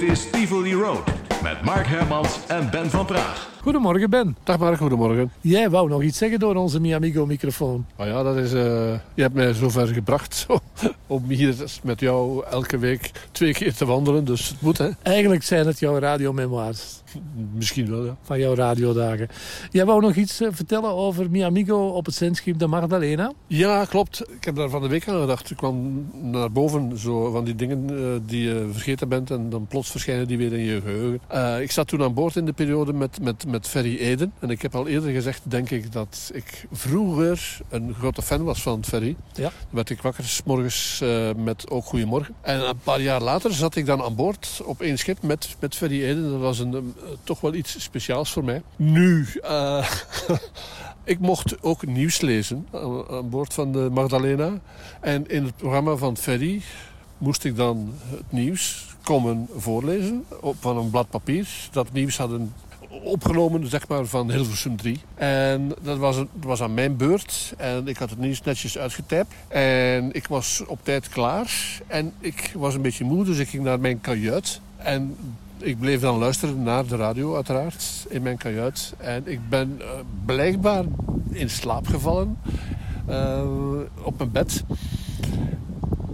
Dit is Tivoli Road met Mark Hermans en Ben van Praag. Goedemorgen Ben. Dag Mark, goedemorgen. Jij wou nog iets zeggen door onze Miamigo microfoon. Oh ja, dat is, uh, je hebt mij zover gebracht zo, om hier met jou elke week twee keer te wandelen. Dus het moet hè. Eigenlijk zijn het jouw radiomemoirs. Misschien wel, ja. Van jouw radiodagen. Jij wou nog iets eh, vertellen over Miamigo op het zendschip de Magdalena? Ja, klopt. Ik heb daar van de week aan gedacht. Ik kwam naar boven zo van die dingen uh, die je vergeten bent en dan plots verschijnen die weer in je geheugen. Ik zat toen aan boord in de periode met, met, met Ferry Eden. En ik heb al eerder gezegd, denk ik, dat ik vroeger een grote fan was van Ferry. Ja. Dan werd ik wakker s morgens met ook Goedemorgen. En een paar jaar later zat ik dan aan boord op één schip met, met Ferry Eden. Dat was een toch wel iets speciaals voor mij. Nu, uh, ik mocht ook nieuws lezen aan, aan, boord van de Magdalena. En in het programma van Ferry moest ik dan het nieuws komen voorlezen op, van een blad papier. Dat nieuws hadden opgenomen zeg maar, van Hilversum 3. En dat was, dat was aan mijn beurt. En ik had het nieuws netjes uitgetypt. En ik was op tijd klaar. En ik was een beetje moe, dus ik ging naar mijn kajuit. En ik bleef dan luisteren naar de radio uiteraard in mijn kajuit. En ik ben uh, blijkbaar in slaap gevallen uh, op mijn bed.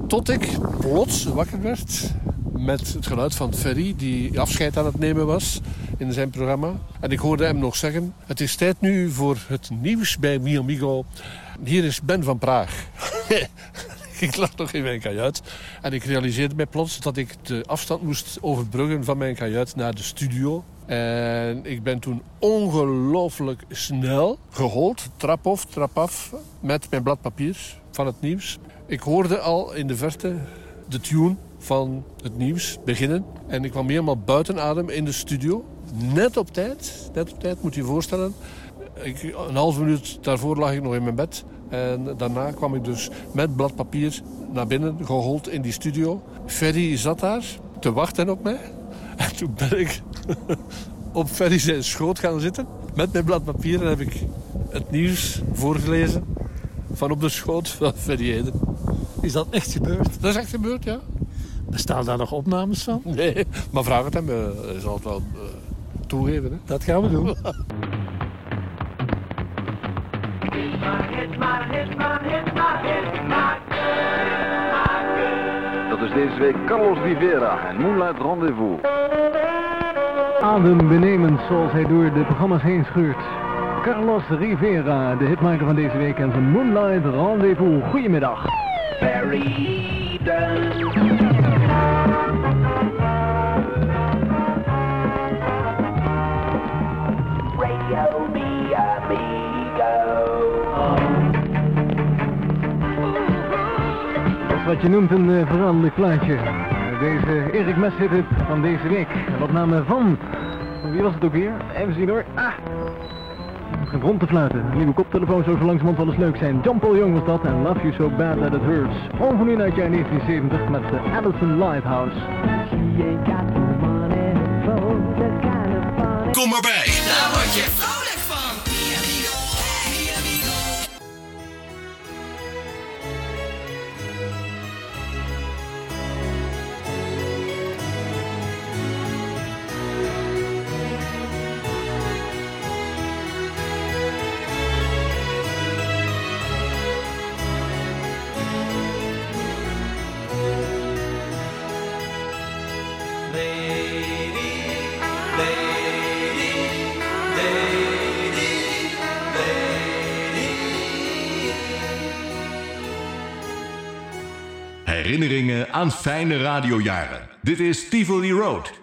Tot ik plots wakker werd met het geluid van Ferry... die afscheid aan het nemen was in zijn programma. En ik hoorde hem nog zeggen... het is tijd nu voor het nieuws bij Mi Amigo. Hier is Ben van Praag. ik lag nog in mijn kajuit. En ik realiseerde mij plots dat ik de afstand moest overbruggen van mijn kajuit naar de studio. En ik ben toen ongelooflijk snel gehold, trap af, trap af, met mijn blad papier van het nieuws. Ik hoorde al in de verte de tune van het nieuws beginnen. En ik kwam helemaal buiten adem in de studio. Net op tijd, net op tijd moet je je voorstellen. Ik, een halve minuut daarvoor lag ik nog in mijn bed. En daarna kwam ik dus met blad papier naar binnen gehold in die studio. Ferry zat daar te wachten op mij. En toen ben ik op Ferry zijn schoot gaan zitten. Met mijn blad papier en heb ik het nieuws voorgelezen. Van op de schoot van Ferry Eden. Is dat echt gebeurd? Dat is echt gebeurd, ja. Bestaan daar nog opnames van? Nee, maar vraag het hem. Hij zal het wel uh, toegeven. Hè? Dat gaan we doen. Dat is deze week Carlos Rivera en Moonlight Rendezvous. Adembenemend zoals hij door de programma's heen scheurt. Carlos Rivera, de hitmaker van deze week en zijn Moonlight Rendezvous. Goedemiddag. Radio Mi Amigo. Dat is wat je noemt een uh, veranderlijk plaatje. Deze Erik Meshit van deze week. Een opname van... Wie was het ook weer? Even zien hoor. Ah! Het begint rond te fluiten. Een nieuwe koptelefoon zou zo langzamerhand wel eens leuk zijn. John Paul Young was dat en Love You So Bad That It Hurts. Ongeveer uit jaar 1970 met de Allison Lighthouse. Kom maar bij. Daar word je Herinneringen aan fijne radiojaren. Dit is Tivoli Road.